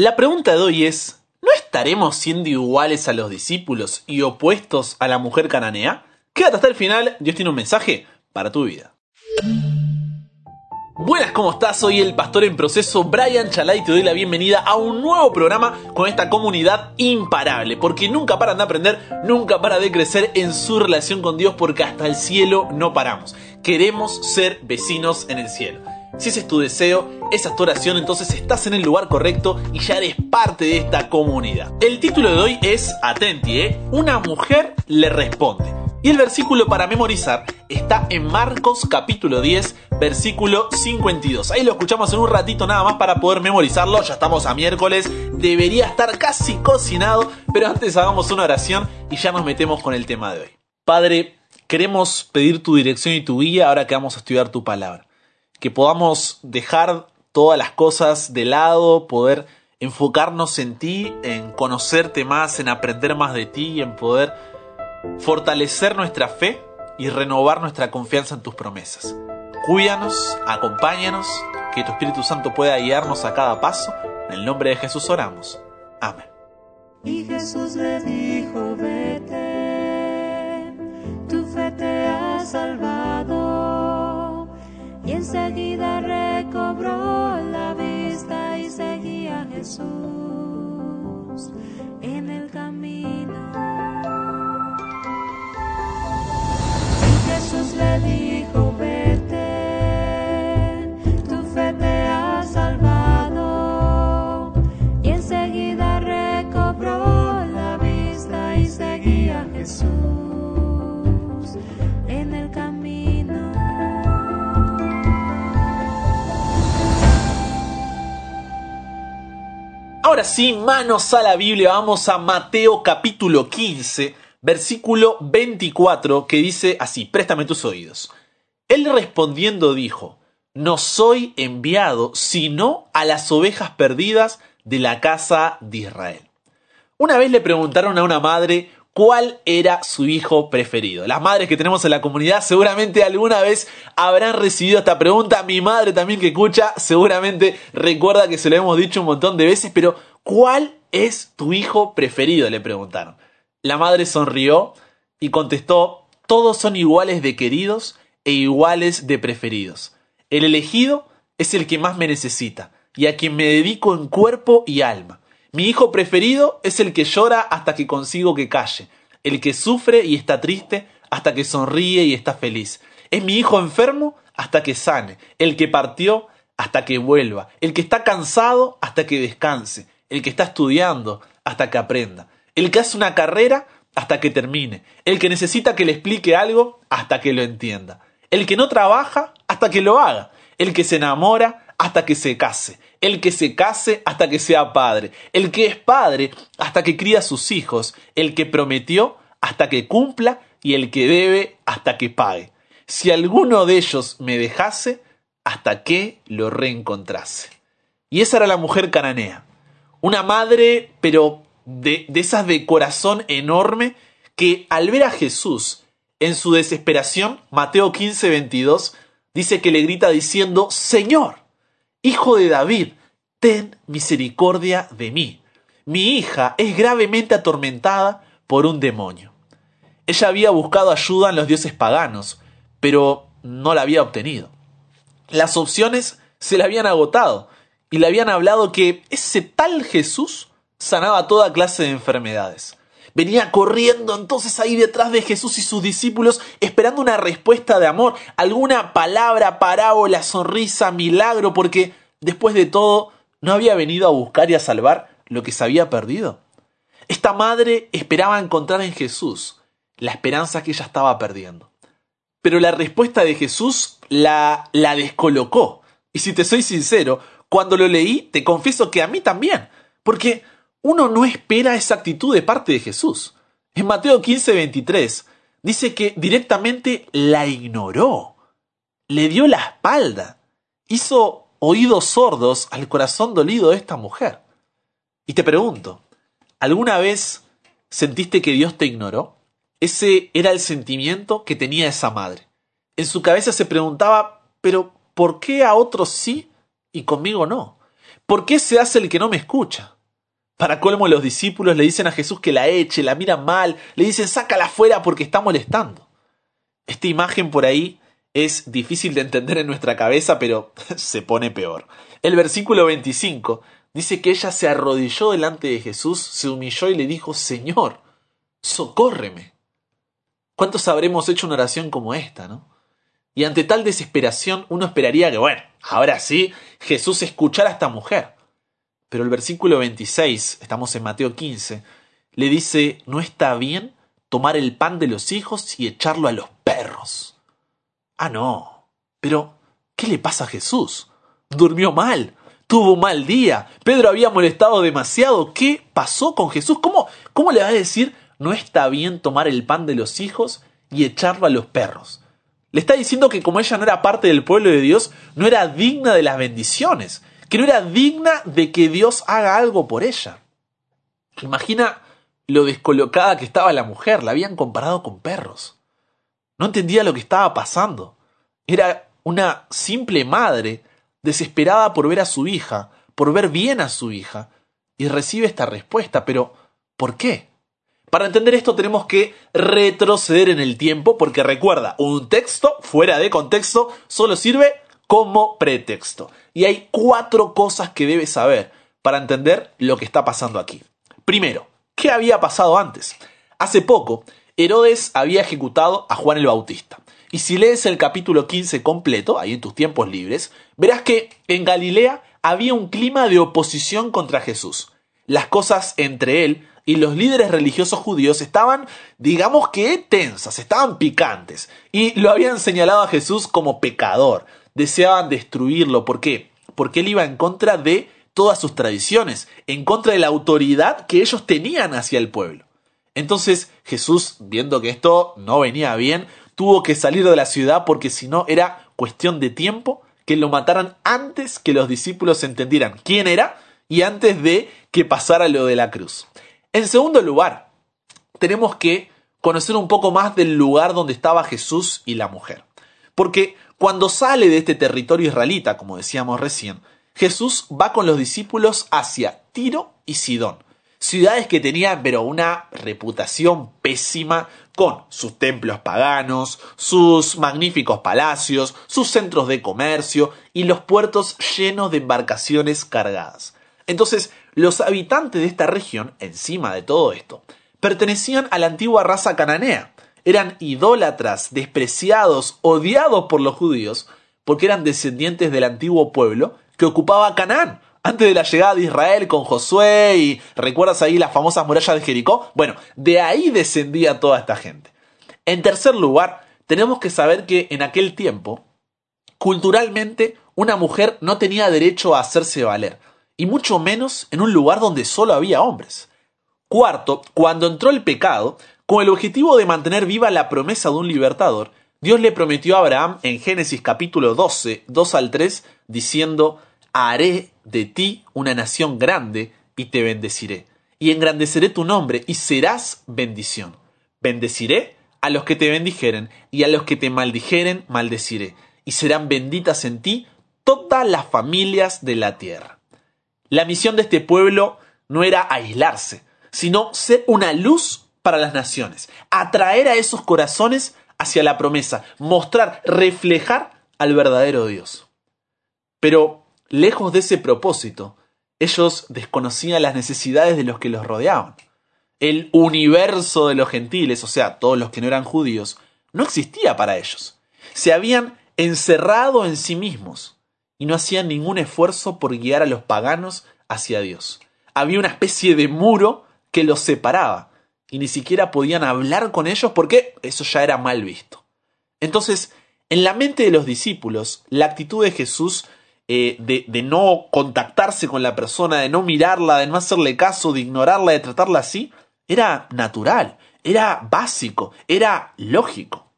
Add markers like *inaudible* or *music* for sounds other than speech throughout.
La pregunta de hoy es, ¿no estaremos siendo iguales a los discípulos y opuestos a la mujer cananea? Quédate hasta el final, Dios tiene un mensaje para tu vida. Buenas, ¿cómo estás? Soy el pastor en proceso Brian Chalai y te doy la bienvenida a un nuevo programa con esta comunidad imparable, porque nunca paran de aprender, nunca para de crecer en su relación con Dios, porque hasta el cielo no paramos. Queremos ser vecinos en el cielo. Si ese es tu deseo, esa es tu oración, entonces estás en el lugar correcto y ya eres parte de esta comunidad. El título de hoy es Atenti, ¿eh? Una mujer le responde. Y el versículo para memorizar está en Marcos capítulo 10, versículo 52. Ahí lo escuchamos en un ratito nada más para poder memorizarlo. Ya estamos a miércoles, debería estar casi cocinado, pero antes hagamos una oración y ya nos metemos con el tema de hoy. Padre, queremos pedir tu dirección y tu guía ahora que vamos a estudiar tu palabra. Que podamos dejar todas las cosas de lado, poder enfocarnos en ti, en conocerte más, en aprender más de ti, en poder fortalecer nuestra fe y renovar nuestra confianza en tus promesas. Cuídanos, acompáñanos, que tu Espíritu Santo pueda guiarnos a cada paso. En el nombre de Jesús oramos. Amén. Jesús le dijo, vete, tu fe te ha salvado. Y enseguida recobró la vista y seguía a Jesús en el camino. Ahora sí, manos a la Biblia, vamos a Mateo capítulo 15, versículo 24, que dice así, préstame tus oídos. Él respondiendo dijo, no soy enviado sino a las ovejas perdidas de la casa de Israel. Una vez le preguntaron a una madre cuál era su hijo preferido. Las madres que tenemos en la comunidad seguramente alguna vez habrán recibido esta pregunta. Mi madre también que escucha seguramente recuerda que se lo hemos dicho un montón de veces, pero ¿cuál es tu hijo preferido? le preguntaron. La madre sonrió y contestó, todos son iguales de queridos e iguales de preferidos. El elegido es el que más me necesita y a quien me dedico en cuerpo y alma. Mi hijo preferido es el que llora hasta que consigo que calle, el que sufre y está triste hasta que sonríe y está feliz. Es mi hijo enfermo hasta que sane, el que partió hasta que vuelva, el que está cansado hasta que descanse, el que está estudiando hasta que aprenda, el que hace una carrera hasta que termine, el que necesita que le explique algo hasta que lo entienda, el que no trabaja hasta que lo haga, el que se enamora hasta que se case, el que se case hasta que sea padre, el que es padre hasta que cría a sus hijos, el que prometió hasta que cumpla y el que debe hasta que pague. Si alguno de ellos me dejase, hasta que lo reencontrase. Y esa era la mujer cananea, una madre, pero de, esas de corazón enorme, que al ver a Jesús en su desesperación, Mateo 15, 22, dice que le grita diciendo, Señor, Hijo de David, ten misericordia de mí. Mi hija es gravemente atormentada por un demonio. Ella había buscado ayuda en los dioses paganos, pero no la había obtenido. Las opciones se le habían agotado y le habían hablado que ese tal Jesús sanaba toda clase de enfermedades. Venía corriendo entonces ahí detrás de Jesús y sus discípulos esperando una respuesta de amor, alguna palabra, parábola, sonrisa, milagro, porque después de todo no había venido a buscar y a salvar lo que se había perdido. Esta madre esperaba encontrar en Jesús la esperanza que ella estaba perdiendo. Pero la respuesta de Jesús la, la descolocó. Y si te soy sincero, cuando lo leí, te confieso que a mí también. Porque uno no espera esa actitud de parte de Jesús. En Mateo 15, 23 dice que directamente la ignoró, le dio la espalda, hizo oídos sordos al corazón dolido de esta mujer. Y te pregunto, ¿alguna vez sentiste que Dios te ignoró? Ese era el sentimiento que tenía esa madre. En su cabeza se preguntaba, pero ¿por qué a otros sí y conmigo no? ¿Por qué se hace el que no me escucha? Para colmo los discípulos le dicen a Jesús que la eche, la miran mal, le dicen sácala fuera porque está molestando. Esta imagen por ahí es difícil de entender en nuestra cabeza, pero *laughs* se pone peor. El versículo 25 dice que ella se arrodilló delante de Jesús, se humilló y le dijo, Señor, socórreme. ¿Cuántos habremos hecho una oración como esta, no? Y ante tal desesperación uno esperaría que, bueno, ahora sí, Jesús escuchara a esta mujer. Pero el versículo 26, estamos en Mateo 15, le dice, no está bien tomar el pan de los hijos y echarlo a los perros. Ah, no. Pero, ¿qué le pasa a Jesús? Durmió mal, tuvo un mal día, Pedro había molestado demasiado. ¿Qué pasó con Jesús? ¿Cómo, cómo le va a decir, no está bien tomar el pan de los hijos y echarlo a los perros? Le está diciendo que como ella no era parte del pueblo de Dios, no era digna de las bendiciones que no era digna de que Dios haga algo por ella. Imagina lo descolocada que estaba la mujer, la habían comparado con perros. No entendía lo que estaba pasando. Era una simple madre desesperada por ver a su hija, por ver bien a su hija, y recibe esta respuesta. Pero, ¿por qué? Para entender esto tenemos que retroceder en el tiempo, porque recuerda, un texto fuera de contexto solo sirve como pretexto. Y hay cuatro cosas que debes saber para entender lo que está pasando aquí. Primero, ¿qué había pasado antes? Hace poco, Herodes había ejecutado a Juan el Bautista. Y si lees el capítulo 15 completo, ahí en tus tiempos libres, verás que en Galilea había un clima de oposición contra Jesús. Las cosas entre él y los líderes religiosos judíos estaban, digamos que tensas, estaban picantes, y lo habían señalado a Jesús como pecador, deseaban destruirlo. ¿Por qué? Porque él iba en contra de todas sus tradiciones, en contra de la autoridad que ellos tenían hacia el pueblo. Entonces Jesús, viendo que esto no venía bien, tuvo que salir de la ciudad porque si no era cuestión de tiempo que lo mataran antes que los discípulos entendieran quién era y antes de que pasara lo de la cruz. En segundo lugar, tenemos que conocer un poco más del lugar donde estaba Jesús y la mujer. Porque cuando sale de este territorio israelita, como decíamos recién, Jesús va con los discípulos hacia Tiro y Sidón, ciudades que tenían pero una reputación pésima con sus templos paganos, sus magníficos palacios, sus centros de comercio y los puertos llenos de embarcaciones cargadas. Entonces, los habitantes de esta región, encima de todo esto, pertenecían a la antigua raza cananea, eran idólatras, despreciados, odiados por los judíos, porque eran descendientes del antiguo pueblo que ocupaba Canaán, antes de la llegada de Israel con Josué y recuerdas ahí las famosas murallas de Jericó. Bueno, de ahí descendía toda esta gente. En tercer lugar, tenemos que saber que en aquel tiempo, culturalmente, una mujer no tenía derecho a hacerse valer, y mucho menos en un lugar donde solo había hombres. Cuarto, cuando entró el pecado, con el objetivo de mantener viva la promesa de un libertador, Dios le prometió a Abraham en Génesis capítulo 12, 2 al 3, diciendo, Haré de ti una nación grande y te bendeciré, y engrandeceré tu nombre y serás bendición. Bendeciré a los que te bendijeren, y a los que te maldijeren maldeciré, y serán benditas en ti todas las familias de la tierra. La misión de este pueblo no era aislarse, sino ser una luz para las naciones, atraer a esos corazones hacia la promesa, mostrar, reflejar al verdadero Dios. Pero, lejos de ese propósito, ellos desconocían las necesidades de los que los rodeaban. El universo de los gentiles, o sea, todos los que no eran judíos, no existía para ellos. Se habían encerrado en sí mismos y no hacían ningún esfuerzo por guiar a los paganos hacia Dios. Había una especie de muro que los separaba y ni siquiera podían hablar con ellos porque eso ya era mal visto. Entonces, en la mente de los discípulos, la actitud de Jesús eh, de, de no contactarse con la persona, de no mirarla, de no hacerle caso, de ignorarla, de tratarla así, era natural, era básico, era lógico.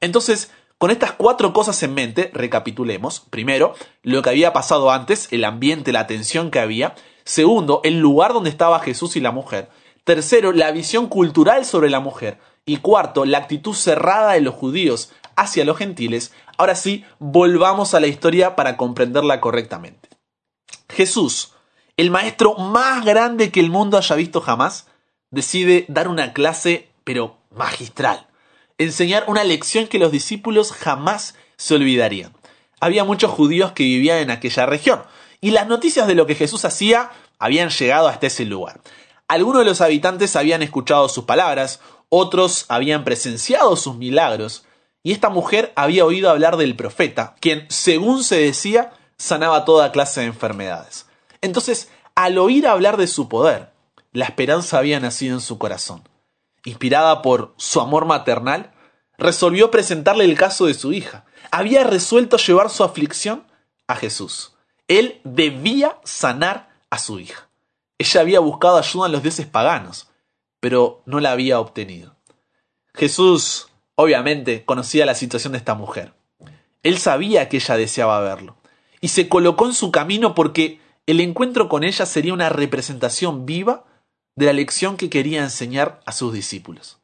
Entonces, con estas cuatro cosas en mente, recapitulemos. Primero, lo que había pasado antes, el ambiente, la tensión que había. Segundo, el lugar donde estaba Jesús y la mujer. Tercero, la visión cultural sobre la mujer. Y cuarto, la actitud cerrada de los judíos hacia los gentiles. Ahora sí, volvamos a la historia para comprenderla correctamente. Jesús, el maestro más grande que el mundo haya visto jamás, decide dar una clase, pero magistral. Enseñar una lección que los discípulos jamás se olvidarían. Había muchos judíos que vivían en aquella región, y las noticias de lo que Jesús hacía habían llegado hasta ese lugar. Algunos de los habitantes habían escuchado sus palabras, otros habían presenciado sus milagros, y esta mujer había oído hablar del profeta, quien, según se decía, sanaba toda clase de enfermedades. Entonces, al oír hablar de su poder, la esperanza había nacido en su corazón. Inspirada por su amor maternal, resolvió presentarle el caso de su hija. Había resuelto llevar su aflicción a Jesús. Él debía sanar a su hija. Ella había buscado ayuda en los dioses paganos, pero no la había obtenido. Jesús, obviamente, conocía la situación de esta mujer. Él sabía que ella deseaba verlo, y se colocó en su camino porque el encuentro con ella sería una representación viva de la lección que quería enseñar a sus discípulos.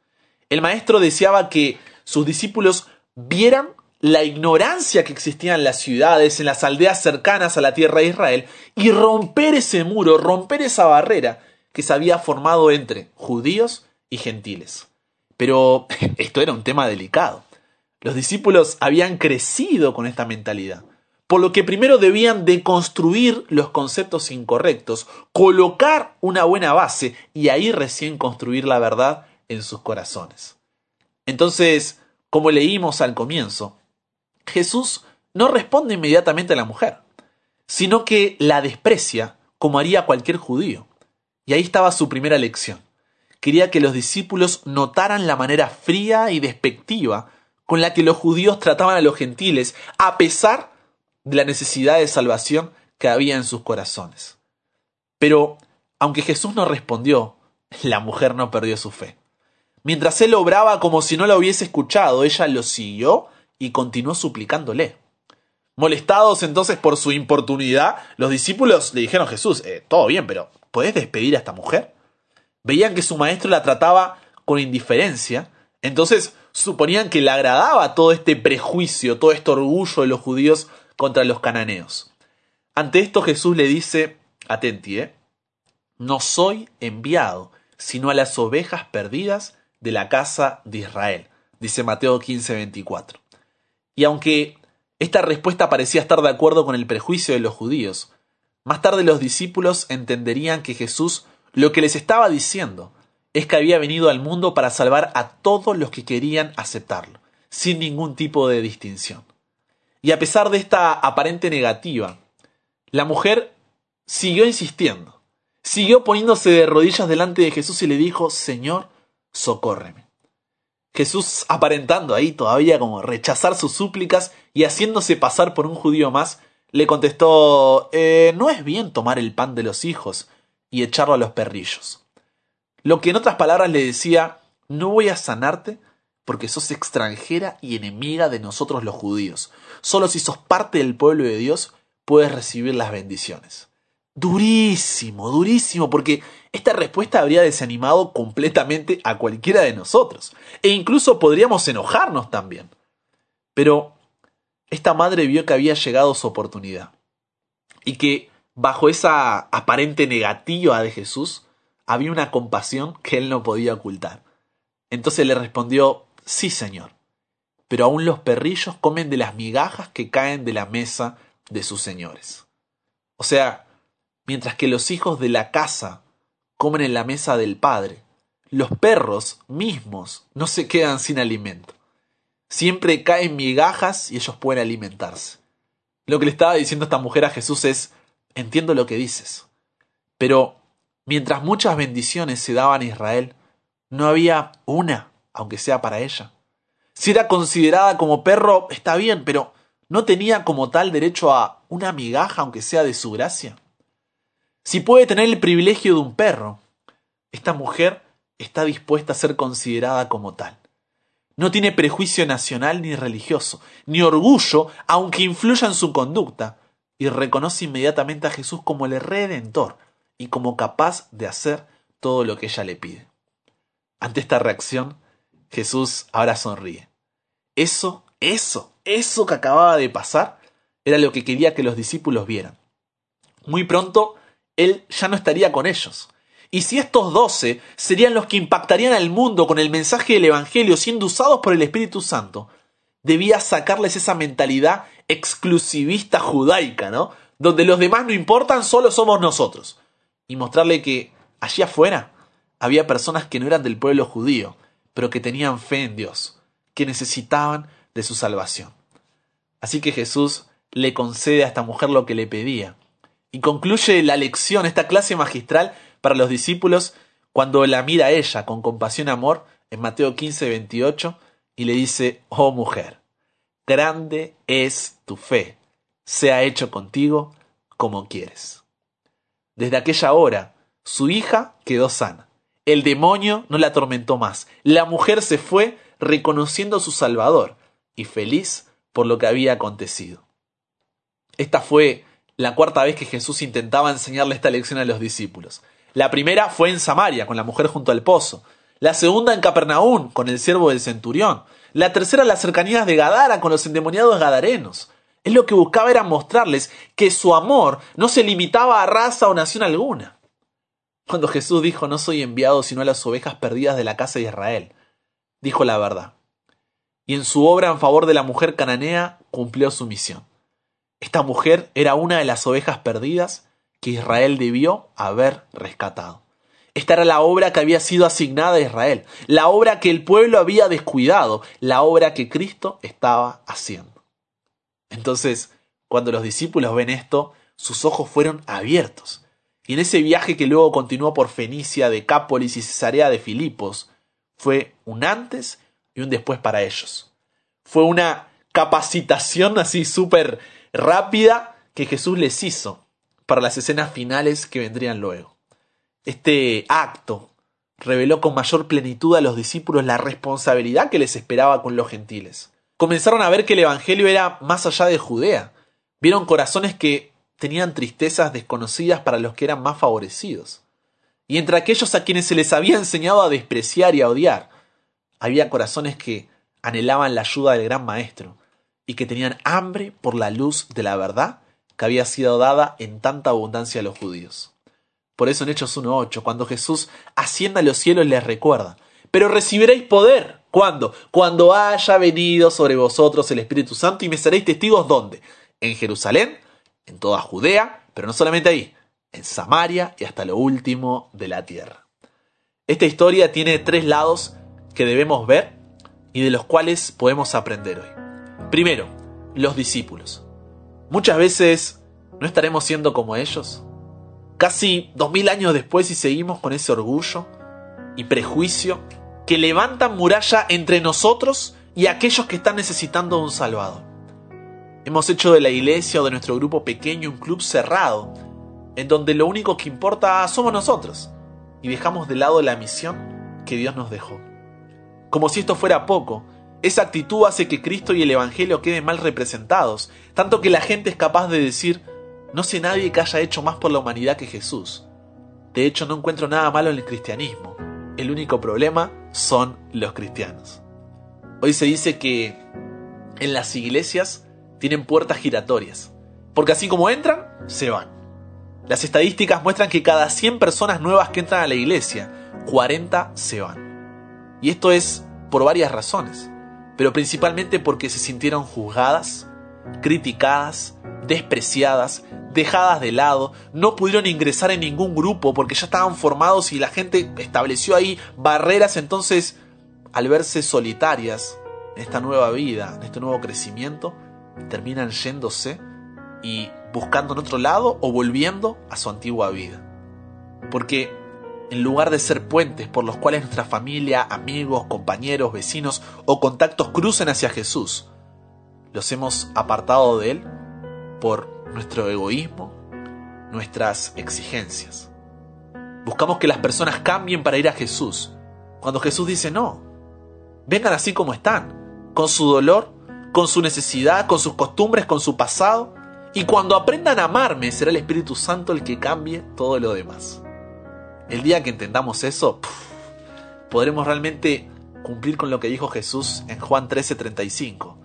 El maestro deseaba que sus discípulos vieran la ignorancia que existía en las ciudades, en las aldeas cercanas a la tierra de Israel, y romper ese muro, romper esa barrera que se había formado entre judíos y gentiles. Pero *laughs* esto era un tema delicado. Los discípulos habían crecido con esta mentalidad, por lo que primero debían deconstruir los conceptos incorrectos, colocar una buena base y ahí recién construir la verdad en sus corazones. Entonces, como leímos al comienzo, Jesús no responde inmediatamente a la mujer, sino que la desprecia como haría cualquier judío. Y ahí estaba su primera lección. Quería que los discípulos notaran la manera fría y despectiva con la que los judíos trataban a los gentiles, a pesar de la necesidad de salvación que había en sus corazones. Pero, aunque Jesús no respondió, la mujer no perdió su fe. Mientras él obraba como si no la hubiese escuchado, ella lo siguió y continuó suplicándole. Molestados entonces por su importunidad, los discípulos le dijeron a Jesús, eh, todo bien, pero ¿podés despedir a esta mujer? Veían que su maestro la trataba con indiferencia, entonces suponían que le agradaba todo este prejuicio, todo este orgullo de los judíos contra los cananeos. Ante esto Jesús le dice, atenti, ¿eh? no soy enviado, sino a las ovejas perdidas de la casa de Israel, dice Mateo 15, 24. Y aunque esta respuesta parecía estar de acuerdo con el prejuicio de los judíos, más tarde los discípulos entenderían que Jesús lo que les estaba diciendo es que había venido al mundo para salvar a todos los que querían aceptarlo, sin ningún tipo de distinción. Y a pesar de esta aparente negativa, la mujer siguió insistiendo, siguió poniéndose de rodillas delante de Jesús y le dijo, Señor, socórreme. Jesús aparentando ahí todavía como rechazar sus súplicas y haciéndose pasar por un judío más, le contestó eh, No es bien tomar el pan de los hijos y echarlo a los perrillos. Lo que en otras palabras le decía No voy a sanarte porque sos extranjera y enemiga de nosotros los judíos. Solo si sos parte del pueblo de Dios puedes recibir las bendiciones. Durísimo, durísimo, porque esta respuesta habría desanimado completamente a cualquiera de nosotros, e incluso podríamos enojarnos también. Pero esta madre vio que había llegado su oportunidad, y que bajo esa aparente negativa de Jesús había una compasión que él no podía ocultar. Entonces le respondió, sí, Señor, pero aún los perrillos comen de las migajas que caen de la mesa de sus señores. O sea, mientras que los hijos de la casa comen en la mesa del Padre. Los perros mismos no se quedan sin alimento. Siempre caen migajas y ellos pueden alimentarse. Lo que le estaba diciendo esta mujer a Jesús es, entiendo lo que dices, pero mientras muchas bendiciones se daban a Israel, no había una, aunque sea para ella. Si era considerada como perro, está bien, pero ¿no tenía como tal derecho a una migaja, aunque sea de su gracia? Si puede tener el privilegio de un perro, esta mujer está dispuesta a ser considerada como tal. No tiene prejuicio nacional ni religioso, ni orgullo, aunque influya en su conducta, y reconoce inmediatamente a Jesús como el Redentor y como capaz de hacer todo lo que ella le pide. Ante esta reacción, Jesús ahora sonríe. Eso, eso, eso que acababa de pasar era lo que quería que los discípulos vieran muy pronto él ya no estaría con ellos. Y si estos doce serían los que impactarían al mundo con el mensaje del Evangelio siendo usados por el Espíritu Santo, debía sacarles esa mentalidad exclusivista judaica, ¿no? Donde los demás no importan, solo somos nosotros. Y mostrarle que allí afuera había personas que no eran del pueblo judío, pero que tenían fe en Dios, que necesitaban de su salvación. Así que Jesús le concede a esta mujer lo que le pedía. Y concluye la lección, esta clase magistral para los discípulos, cuando la mira ella con compasión y amor, en Mateo 15, 28, y le dice, oh mujer, grande es tu fe, sea hecho contigo como quieres. Desde aquella hora, su hija quedó sana. El demonio no la atormentó más. La mujer se fue reconociendo a su Salvador y feliz por lo que había acontecido. Esta fue la cuarta vez que Jesús intentaba enseñarle esta lección a los discípulos. La primera fue en Samaria, con la mujer junto al pozo. La segunda en Capernaum, con el siervo del centurión. La tercera en las cercanías de Gadara, con los endemoniados gadarenos. Él lo que buscaba era mostrarles que su amor no se limitaba a raza o nación alguna. Cuando Jesús dijo no soy enviado sino a las ovejas perdidas de la casa de Israel, dijo la verdad. Y en su obra en favor de la mujer cananea cumplió su misión. Esta mujer era una de las ovejas perdidas que Israel debió haber rescatado. Esta era la obra que había sido asignada a Israel, la obra que el pueblo había descuidado, la obra que Cristo estaba haciendo. Entonces, cuando los discípulos ven esto, sus ojos fueron abiertos. Y en ese viaje que luego continuó por Fenicia, Decápolis y Cesarea de Filipos, fue un antes y un después para ellos. Fue una capacitación así súper rápida que Jesús les hizo para las escenas finales que vendrían luego. Este acto reveló con mayor plenitud a los discípulos la responsabilidad que les esperaba con los gentiles. Comenzaron a ver que el Evangelio era más allá de Judea. Vieron corazones que tenían tristezas desconocidas para los que eran más favorecidos. Y entre aquellos a quienes se les había enseñado a despreciar y a odiar, había corazones que anhelaban la ayuda del gran Maestro y que tenían hambre por la luz de la verdad que había sido dada en tanta abundancia a los judíos. Por eso en Hechos 1.8, cuando Jesús ascienda a los cielos les recuerda, pero recibiréis poder. ¿Cuándo? Cuando haya venido sobre vosotros el Espíritu Santo y me seréis testigos ¿dónde? En Jerusalén, en toda Judea, pero no solamente ahí, en Samaria y hasta lo último de la tierra. Esta historia tiene tres lados que debemos ver y de los cuales podemos aprender hoy. Primero, los discípulos. Muchas veces no estaremos siendo como ellos. Casi dos mil años después y seguimos con ese orgullo y prejuicio que levantan muralla entre nosotros y aquellos que están necesitando un Salvador. Hemos hecho de la iglesia o de nuestro grupo pequeño un club cerrado, en donde lo único que importa somos nosotros, y dejamos de lado la misión que Dios nos dejó. Como si esto fuera poco, esa actitud hace que Cristo y el Evangelio queden mal representados, tanto que la gente es capaz de decir, no sé nadie que haya hecho más por la humanidad que Jesús. De hecho, no encuentro nada malo en el cristianismo. El único problema son los cristianos. Hoy se dice que en las iglesias tienen puertas giratorias, porque así como entran, se van. Las estadísticas muestran que cada 100 personas nuevas que entran a la iglesia, 40 se van. Y esto es por varias razones pero principalmente porque se sintieron juzgadas, criticadas, despreciadas, dejadas de lado, no pudieron ingresar en ningún grupo porque ya estaban formados y la gente estableció ahí barreras, entonces al verse solitarias en esta nueva vida, en este nuevo crecimiento, terminan yéndose y buscando en otro lado o volviendo a su antigua vida. Porque en lugar de ser puentes por los cuales nuestra familia, amigos, compañeros, vecinos o contactos crucen hacia Jesús, los hemos apartado de Él por nuestro egoísmo, nuestras exigencias. Buscamos que las personas cambien para ir a Jesús, cuando Jesús dice no, vengan así como están, con su dolor, con su necesidad, con sus costumbres, con su pasado, y cuando aprendan a amarme será el Espíritu Santo el que cambie todo lo demás. El día que entendamos eso, podremos realmente cumplir con lo que dijo Jesús en Juan 13:35,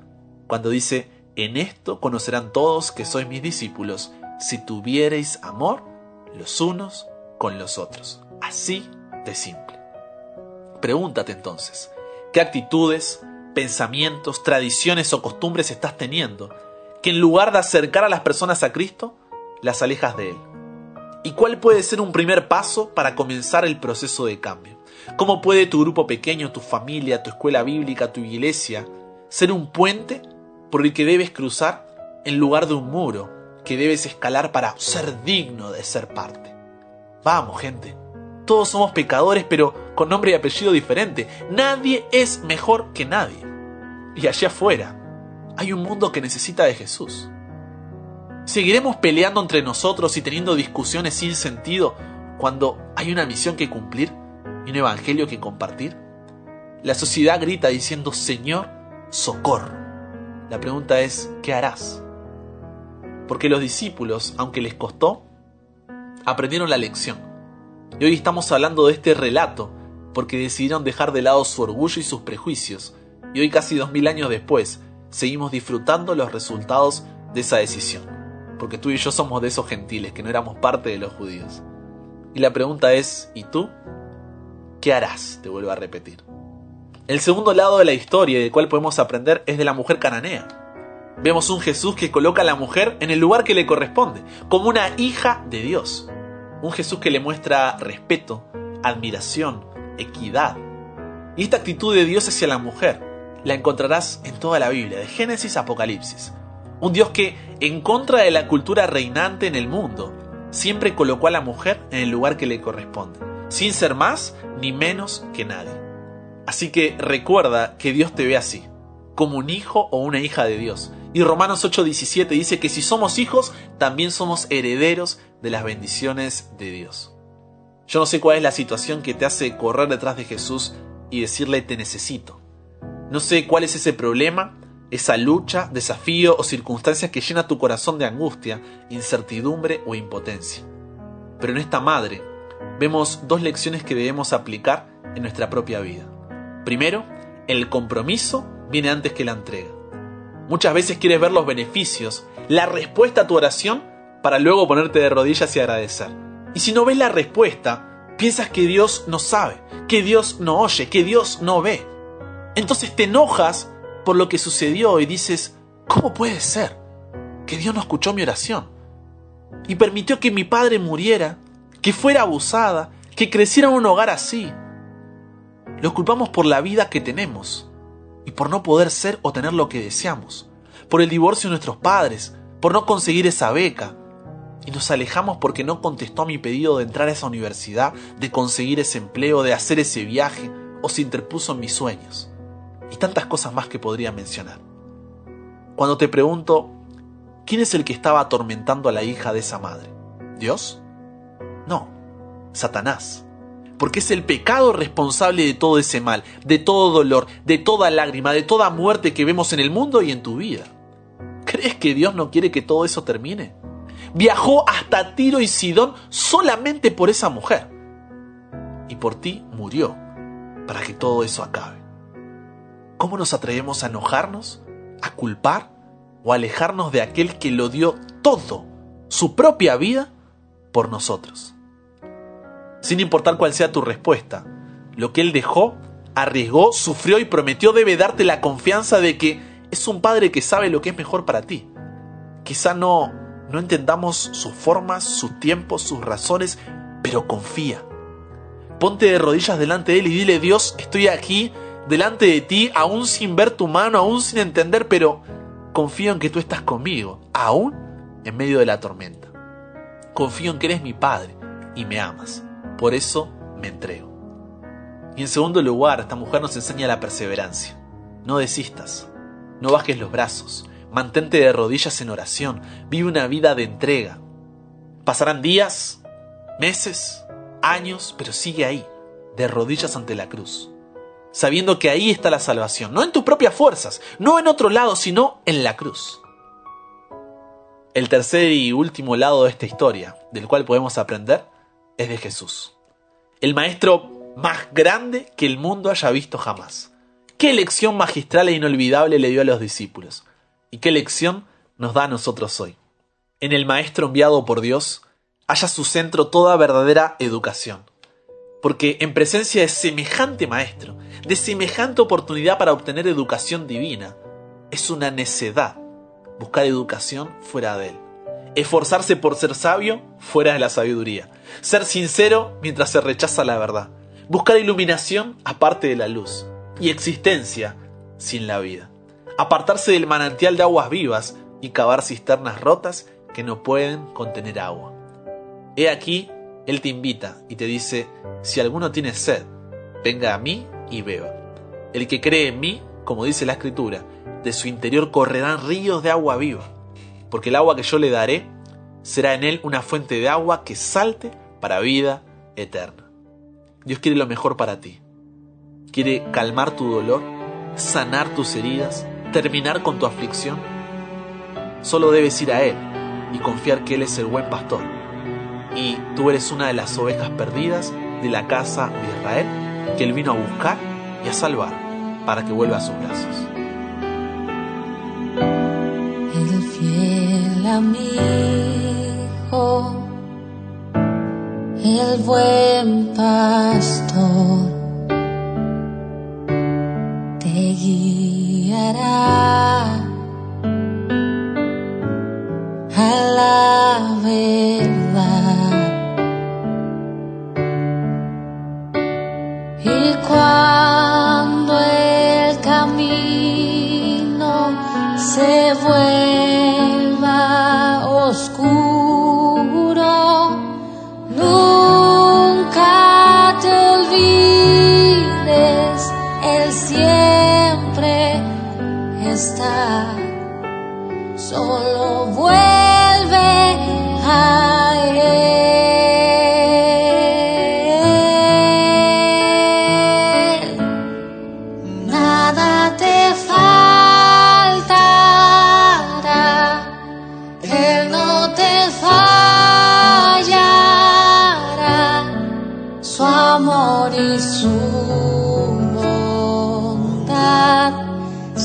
cuando dice, en esto conocerán todos que sois mis discípulos si tuviereis amor los unos con los otros. Así de simple. Pregúntate entonces, ¿qué actitudes, pensamientos, tradiciones o costumbres estás teniendo que en lugar de acercar a las personas a Cristo, las alejas de Él? ¿Y cuál puede ser un primer paso para comenzar el proceso de cambio? ¿Cómo puede tu grupo pequeño, tu familia, tu escuela bíblica, tu iglesia, ser un puente por el que debes cruzar en lugar de un muro que debes escalar para ser digno de ser parte? Vamos, gente. Todos somos pecadores, pero con nombre y apellido diferente. Nadie es mejor que nadie. Y allá afuera hay un mundo que necesita de Jesús. ¿Seguiremos peleando entre nosotros y teniendo discusiones sin sentido cuando hay una misión que cumplir y un evangelio que compartir? La sociedad grita diciendo, Señor, socorro. La pregunta es, ¿qué harás? Porque los discípulos, aunque les costó, aprendieron la lección. Y hoy estamos hablando de este relato porque decidieron dejar de lado su orgullo y sus prejuicios. Y hoy, casi dos mil años después, seguimos disfrutando los resultados de esa decisión porque tú y yo somos de esos gentiles que no éramos parte de los judíos. Y la pregunta es, ¿y tú? ¿Qué harás? Te vuelvo a repetir. El segundo lado de la historia del cual podemos aprender es de la mujer cananea. Vemos un Jesús que coloca a la mujer en el lugar que le corresponde, como una hija de Dios. Un Jesús que le muestra respeto, admiración, equidad. Y esta actitud de Dios hacia la mujer la encontrarás en toda la Biblia, de Génesis a Apocalipsis. Un Dios que, en contra de la cultura reinante en el mundo, siempre colocó a la mujer en el lugar que le corresponde, sin ser más ni menos que nadie. Así que recuerda que Dios te ve así, como un hijo o una hija de Dios. Y Romanos 8:17 dice que si somos hijos, también somos herederos de las bendiciones de Dios. Yo no sé cuál es la situación que te hace correr detrás de Jesús y decirle te necesito. No sé cuál es ese problema esa lucha, desafío o circunstancias que llena tu corazón de angustia, incertidumbre o impotencia. Pero en esta madre vemos dos lecciones que debemos aplicar en nuestra propia vida. Primero, el compromiso viene antes que la entrega. Muchas veces quieres ver los beneficios, la respuesta a tu oración, para luego ponerte de rodillas y agradecer. Y si no ves la respuesta, piensas que Dios no sabe, que Dios no oye, que Dios no ve. Entonces te enojas por lo que sucedió y dices, ¿cómo puede ser que Dios no escuchó mi oración? Y permitió que mi padre muriera, que fuera abusada, que creciera en un hogar así. Lo culpamos por la vida que tenemos y por no poder ser o tener lo que deseamos, por el divorcio de nuestros padres, por no conseguir esa beca. Y nos alejamos porque no contestó a mi pedido de entrar a esa universidad, de conseguir ese empleo, de hacer ese viaje, o se interpuso en mis sueños y tantas cosas más que podría mencionar. Cuando te pregunto, ¿quién es el que estaba atormentando a la hija de esa madre? ¿Dios? No, Satanás. Porque es el pecado responsable de todo ese mal, de todo dolor, de toda lágrima, de toda muerte que vemos en el mundo y en tu vida. ¿Crees que Dios no quiere que todo eso termine? Viajó hasta Tiro y Sidón solamente por esa mujer. Y por ti murió para que todo eso acabe. ¿Cómo nos atrevemos a enojarnos, a culpar o a alejarnos de aquel que lo dio todo, su propia vida, por nosotros? Sin importar cuál sea tu respuesta, lo que Él dejó, arriesgó, sufrió y prometió debe darte la confianza de que es un Padre que sabe lo que es mejor para ti. Quizá no, no entendamos sus formas, sus tiempos, sus razones, pero confía. Ponte de rodillas delante de Él y dile, Dios, estoy aquí delante de ti, aún sin ver tu mano, aún sin entender, pero confío en que tú estás conmigo, aún en medio de la tormenta. Confío en que eres mi Padre y me amas. Por eso me entrego. Y en segundo lugar, esta mujer nos enseña la perseverancia. No desistas, no bajes los brazos, mantente de rodillas en oración, vive una vida de entrega. Pasarán días, meses, años, pero sigue ahí, de rodillas ante la cruz sabiendo que ahí está la salvación, no en tus propias fuerzas, no en otro lado, sino en la cruz. El tercer y último lado de esta historia, del cual podemos aprender, es de Jesús, el maestro más grande que el mundo haya visto jamás. Qué lección magistral e inolvidable le dio a los discípulos, y qué lección nos da a nosotros hoy. en el Maestro enviado por Dios, haya su centro toda verdadera educación. Porque en presencia de semejante Maestro, de semejante oportunidad para obtener educación divina, es una necedad buscar educación fuera de él. Esforzarse por ser sabio fuera de la sabiduría. Ser sincero mientras se rechaza la verdad. Buscar iluminación aparte de la luz. Y existencia sin la vida. Apartarse del manantial de aguas vivas y cavar cisternas rotas que no pueden contener agua. He aquí, Él te invita y te dice, si alguno tiene sed, venga a mí y beba. El que cree en mí, como dice la escritura, de su interior correrán ríos de agua viva, porque el agua que yo le daré será en él una fuente de agua que salte para vida eterna. Dios quiere lo mejor para ti. Quiere calmar tu dolor, sanar tus heridas, terminar con tu aflicción. Solo debes ir a Él y confiar que Él es el buen pastor. Y tú eres una de las ovejas perdidas de la casa de Israel que Él vino a buscar y a salvar para que vuelva a sus brazos. el fiel amigo, el buen pastor, te guiará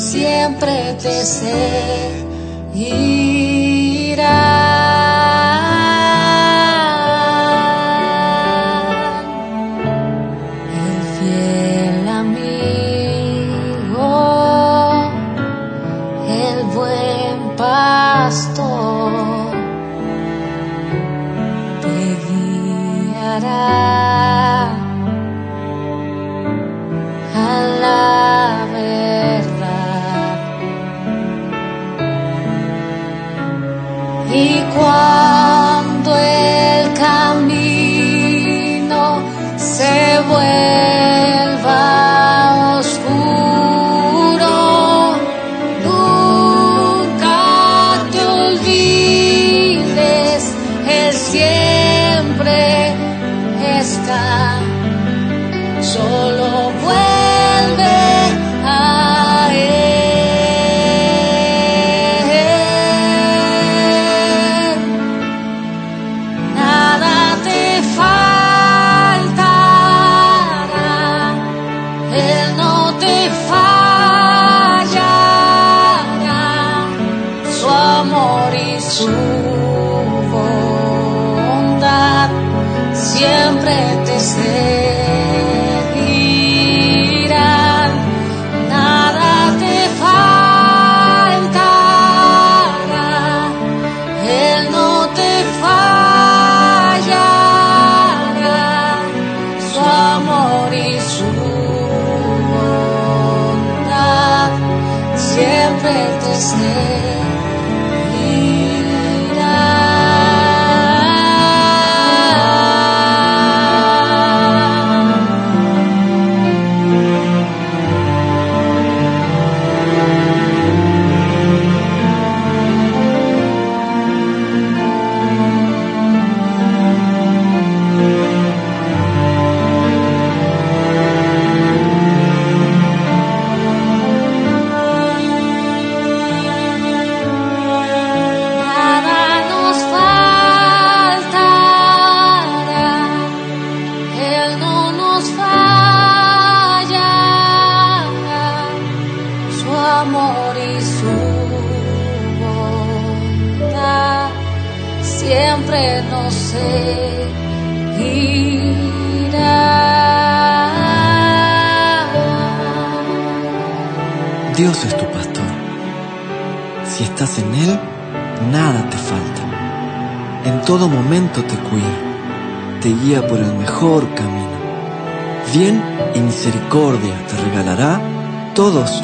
siempre te seguirá.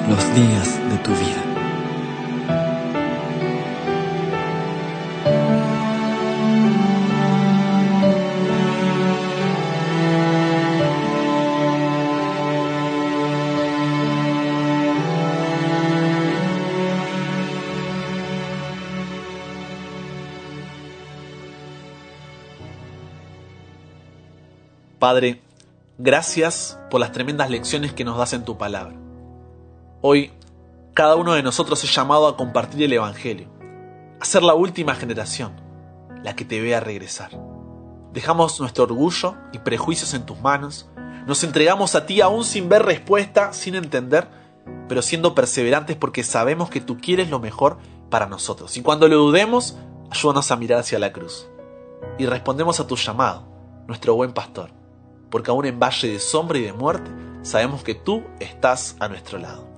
Los días de tu vida. Padre, gracias por las tremendas lecciones que nos das en tu palabra. Hoy, cada uno de nosotros es llamado a compartir el Evangelio, a ser la última generación, la que te vea regresar. Dejamos nuestro orgullo y prejuicios en tus manos, nos entregamos a ti aún sin ver respuesta, sin entender, pero siendo perseverantes porque sabemos que tú quieres lo mejor para nosotros. Y cuando lo dudemos, ayúdanos a mirar hacia la cruz. Y respondemos a tu llamado, nuestro buen pastor porque aún en valle de sombra y de muerte, sabemos que tú estás a nuestro lado.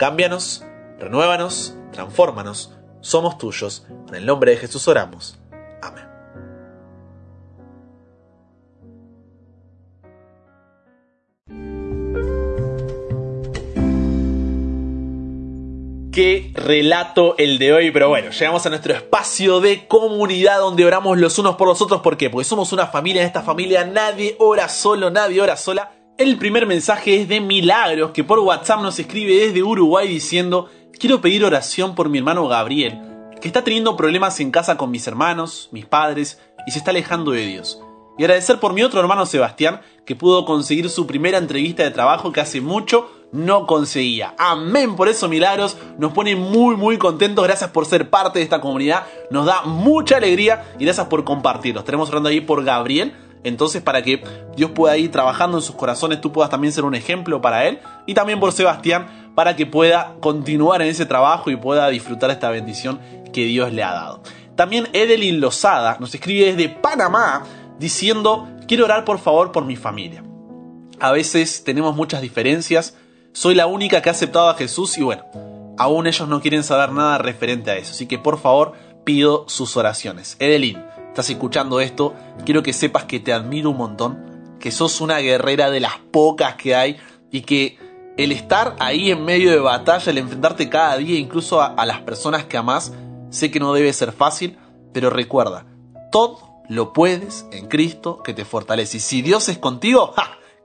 Cámbianos, renuévanos, transfórmanos, somos tuyos. En el nombre de Jesús oramos. Amén. Qué relato el de hoy, pero bueno, llegamos a nuestro espacio de comunidad donde oramos los unos por los otros. ¿Por qué? Porque somos una familia, en esta familia nadie ora solo, nadie ora sola. El primer mensaje es de Milagros, que por WhatsApp nos escribe desde Uruguay diciendo, quiero pedir oración por mi hermano Gabriel, que está teniendo problemas en casa con mis hermanos, mis padres, y se está alejando de Dios. Y agradecer por mi otro hermano Sebastián, que pudo conseguir su primera entrevista de trabajo que hace mucho no conseguía. Amén por eso, milagros. Nos pone muy, muy contentos. Gracias por ser parte de esta comunidad. Nos da mucha alegría y gracias por compartirlo. Estaremos hablando ahí por Gabriel. Entonces, para que Dios pueda ir trabajando en sus corazones, tú puedas también ser un ejemplo para él. Y también por Sebastián, para que pueda continuar en ese trabajo y pueda disfrutar esta bendición que Dios le ha dado. También Edelin Lozada nos escribe desde Panamá diciendo, quiero orar por favor por mi familia. A veces tenemos muchas diferencias, soy la única que ha aceptado a Jesús y bueno, aún ellos no quieren saber nada referente a eso. Así que por favor pido sus oraciones. Edelin, estás escuchando esto, quiero que sepas que te admiro un montón, que sos una guerrera de las pocas que hay y que el estar ahí en medio de batalla, el enfrentarte cada día incluso a, las personas que amás, sé que no debe ser fácil, pero recuerda, todo lo puedes en Cristo que te fortalece. Y si Dios es contigo.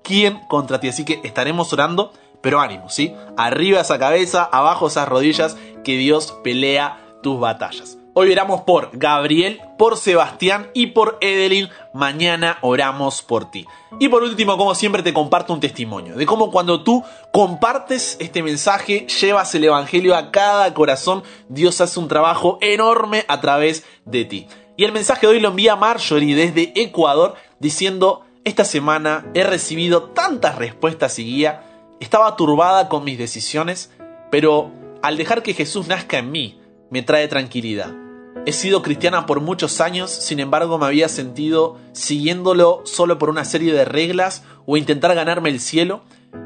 ¿quién contra ti? Así que estaremos orando pero ánimo, ¿sí? Arriba esa cabeza, abajo esas rodillas, que Dios pelea tus batallas. Hoy oramos por Gabriel, por Sebastián y por Edelin. Mañana oramos por ti. Y por último, como siempre, te comparto un testimonio de cómo cuando tú compartes este mensaje, llevas el Evangelio a cada corazón, Dios hace un trabajo enorme a través de ti. Y el mensaje de hoy lo envía Marjorie desde Ecuador diciendo, esta semana he recibido tantas respuestas y guía estaba turbada con mis decisiones, pero al dejar que Jesús nazca en mí, me trae tranquilidad. He sido cristiana por muchos años, sin embargo me había sentido siguiéndolo solo por una serie de reglas o intentar ganarme el cielo,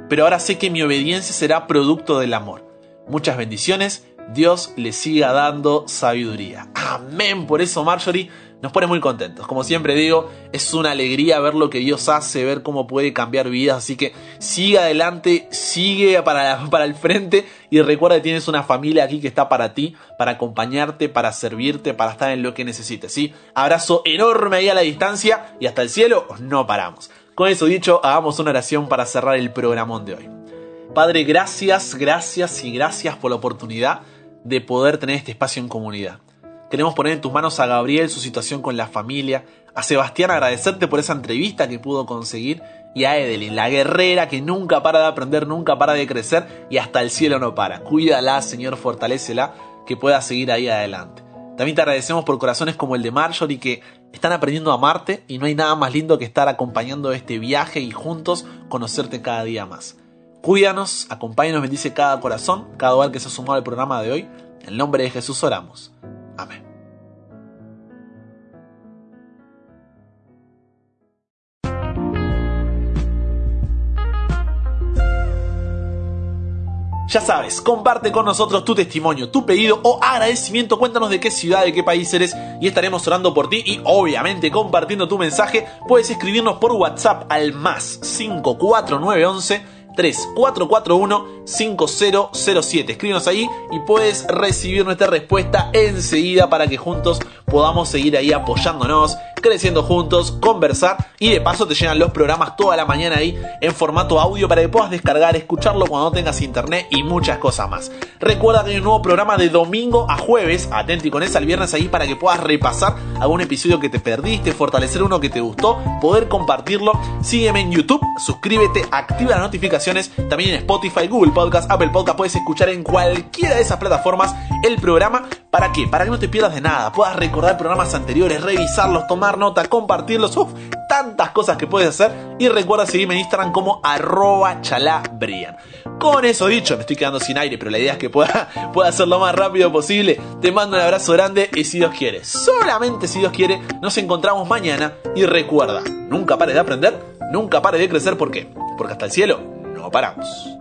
pero ahora sé que mi obediencia será producto del amor. Muchas bendiciones, Dios le siga dando sabiduría. Amén. Por eso, Marjorie, nos pone muy contentos. Como siempre digo, es una alegría ver lo que Dios hace, ver cómo puede cambiar vidas. Así que sigue adelante, sigue para, para el frente y recuerda que tienes una familia aquí que está para ti, para acompañarte, para servirte, para estar en lo que necesites. ¿sí? Abrazo enorme ahí a la distancia y hasta el cielo no paramos. Con eso dicho, hagamos una oración para cerrar el programón de hoy. Padre, gracias, gracias y gracias por la oportunidad de poder tener este espacio en comunidad. Queremos poner en tus manos a Gabriel su situación con la familia, a Sebastián agradecerte por esa entrevista que pudo conseguir y a Edelin, la guerrera que nunca para de aprender, nunca para de crecer y hasta el cielo no para. Cuídala, Señor, fortalecela, que pueda seguir ahí adelante. También te agradecemos por corazones como el de Marjorie que están aprendiendo a amarte y no hay nada más lindo que estar acompañando este viaje y juntos conocerte cada día más. Cuídanos, acompáñanos, bendice cada corazón, cada hogar que se ha sumado al programa de hoy. En el nombre de Jesús oramos. Amén. Ya sabes, comparte con nosotros tu testimonio, tu pedido o agradecimiento. Cuéntanos de qué ciudad, de qué país eres y estaremos orando por ti y obviamente compartiendo tu mensaje. Puedes escribirnos por WhatsApp al más 54911 3441 3441-5007. Escríbenos ahí y puedes recibir nuestra respuesta enseguida para que juntos podamos seguir ahí apoyándonos, creciendo juntos, conversar y de paso te llegan los programas toda la mañana ahí en formato audio para que puedas descargar, escucharlo cuando no tengas internet y muchas cosas más. Recuerda que hay un nuevo programa de domingo a jueves, atenti con esa el viernes ahí para que puedas repasar algún episodio que te perdiste, fortalecer uno que te gustó, poder compartirlo. Sígueme en YouTube, suscríbete, activa las notificaciones, también en Spotify, Google Podcast, Apple Podcast, puedes escuchar en cualquiera de esas plataformas el programa. ¿Para qué? Para que no te pierdas de nada, puedas recordar programas anteriores, revisarlos, tomar nota, compartirlos, uff, tantas cosas que puedes hacer. Y recuerda seguirme en Instagram como arroba chalabrian. Con eso dicho, me estoy quedando sin aire, pero la idea es que pueda, *laughs* pueda hacerlo lo más rápido posible. Te mando un abrazo grande y si Dios quiere, solamente si Dios quiere, nos encontramos mañana. Y recuerda, nunca pares de aprender, nunca pares de crecer, ¿por qué? Porque hasta el cielo no paramos.